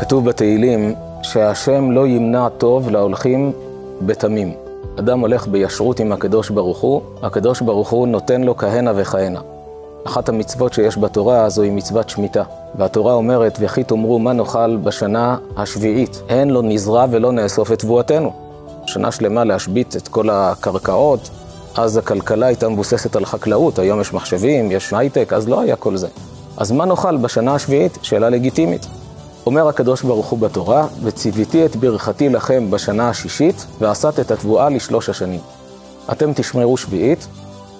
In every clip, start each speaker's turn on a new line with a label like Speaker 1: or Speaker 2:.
Speaker 1: כתוב בתהילים שהשם לא ימנע טוב להולכים בתמים. אדם הולך בישרות עם הקדוש ברוך הוא, הקדוש ברוך הוא נותן לו כהנה וכהנה. אחת המצוות שיש בתורה זוהי מצוות שמיטה. והתורה אומרת, וכי תאמרו מה נאכל בשנה השביעית. אין לא נזרע ולא נאסוף את תבואתנו. שנה שלמה להשבית את כל הקרקעות, אז הכלכלה הייתה מבוססת על חקלאות, היום יש מחשבים, יש הייטק, אז לא היה כל זה. אז מה נאכל בשנה השביעית? שאלה לגיטימית. אומר הקדוש ברוך הוא בתורה, וציוויתי את ברכתי לכם בשנה השישית, ועשת את התבואה לשלוש השנים. אתם תשמרו שביעית,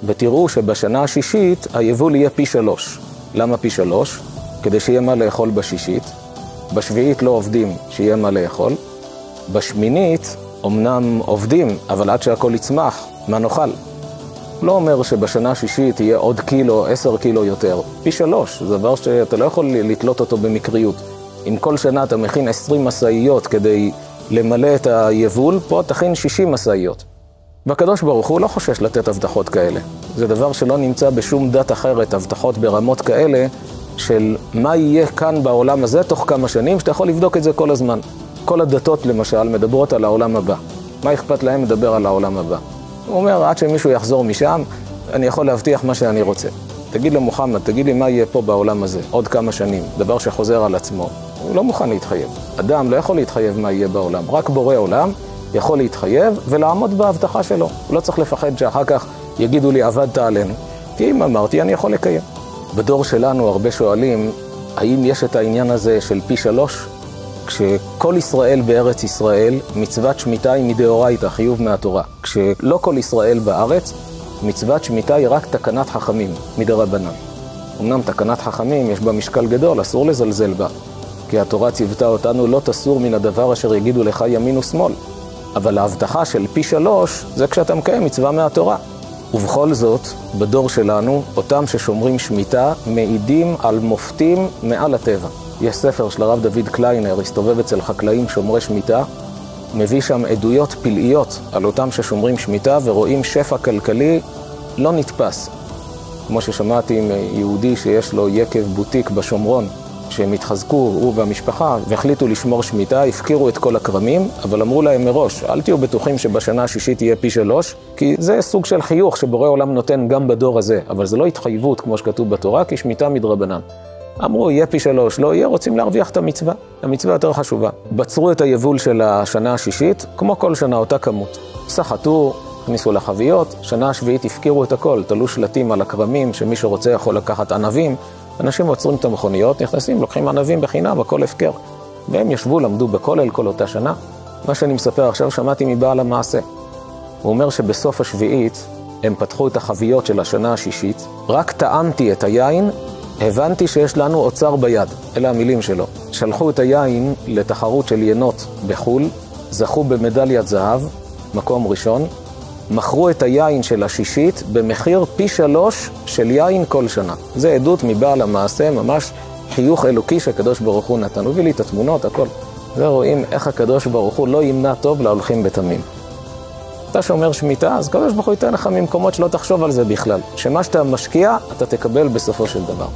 Speaker 1: ותראו שבשנה השישית היבול יהיה פי שלוש. למה פי שלוש? כדי שיהיה מה לאכול בשישית. בשביעית לא עובדים, שיהיה מה לאכול. בשמינית אמנם עובדים, אבל עד שהכל יצמח, מה נאכל? לא אומר שבשנה השישית יהיה עוד קילו, עשר קילו יותר. פי שלוש, זה דבר שאתה לא יכול לתלות אותו במקריות. אם כל שנה אתה מכין עשרים משאיות כדי למלא את היבול, פה תכין שישים משאיות. והקדוש ברוך הוא לא חושש לתת הבטחות כאלה. זה דבר שלא נמצא בשום דת אחרת, הבטחות ברמות כאלה, של מה יהיה כאן בעולם הזה תוך כמה שנים, שאתה יכול לבדוק את זה כל הזמן. כל הדתות למשל מדברות על העולם הבא. מה אכפת להם לדבר על העולם הבא? הוא אומר, עד שמישהו יחזור משם, אני יכול להבטיח מה שאני רוצה. תגיד למוחמד, תגיד לי מה יהיה פה בעולם הזה עוד כמה שנים, דבר שחוזר על עצמו. הוא לא מוכן להתחייב. אדם לא יכול להתחייב מה יהיה בעולם, רק בורא עולם יכול להתחייב ולעמוד בהבטחה שלו. הוא לא צריך לפחד שאחר כך יגידו לי, עבדת עלינו. כי אם אמרתי, אני יכול לקיים. בדור שלנו הרבה שואלים, האם יש את העניין הזה של פי שלוש? כשכל ישראל בארץ ישראל, מצוות שמיטה היא מדאורייתא, חיוב מהתורה. כשלא כל ישראל בארץ, מצוות שמיטה היא רק תקנת חכמים, מדרבנן. אמנם תקנת חכמים יש בה משקל גדול, אסור לזלזל בה. כי התורה ציוותה אותנו לא תסור מן הדבר אשר יגידו לך ימין ושמאל. אבל ההבטחה של פי שלוש זה כשאתה מקיים מצווה מהתורה. ובכל זאת, בדור שלנו, אותם ששומרים שמיטה מעידים על מופתים מעל הטבע. יש ספר של הרב דוד קליינר, הסתובב אצל חקלאים שומרי שמיטה, מביא שם עדויות פלאיות על אותם ששומרים שמיטה ורואים שפע כלכלי לא נתפס. כמו ששמעתי מיהודי שיש לו יקב בוטיק בשומרון, שהם התחזקו, הוא והמשפחה, והחליטו לשמור שמיטה, הפקירו את כל הכרמים, אבל אמרו להם מראש, אל תהיו בטוחים שבשנה השישית יהיה פי שלוש, כי זה סוג של חיוך שבורא עולם נותן גם בדור הזה, אבל זה לא התחייבות כמו שכתוב בתורה, כי שמיטה מדרבנן. אמרו, יהיה פי שלוש, לא יהיה, רוצים להרוויח את המצווה. המצווה יותר חשובה. בצרו את היבול של השנה השישית, כמו כל שנה, אותה כמות. סחטו, הכניסו לחביות, שנה השביעית הפקירו את הכל, תלו שלטים על הכרמים, שמי שרוצה יכול לקחת ענבים. אנשים עוצרים את המכוניות, נכנסים, לוקחים ענבים בחינם, הכל הפקר. והם ישבו, למדו בכולל כל אותה שנה. מה שאני מספר עכשיו, שמעתי מבעל המעשה. הוא אומר שבסוף השביעית, הם פתחו את החביות של השנה השישית, רק טעמתי את היין הבנתי שיש לנו אוצר ביד, אלה המילים שלו. שלחו את היין לתחרות של ינות בחו"ל, זכו במדליית זהב, מקום ראשון, מכרו את היין של השישית במחיר פי שלוש של יין כל שנה. זה עדות מבעל המעשה, ממש חיוך אלוקי שהקדוש ברוך הוא נתן. הוא הביא לי את התמונות, הכל. ורואים איך הקדוש ברוך הוא לא ימנע טוב להולכים בתמים. אתה שומר שמיטה, אז הקדוש ברוך הוא ייתן לך ממקומות שלא תחשוב על זה בכלל. שמה שאתה משקיע, אתה תקבל בסופו של דבר.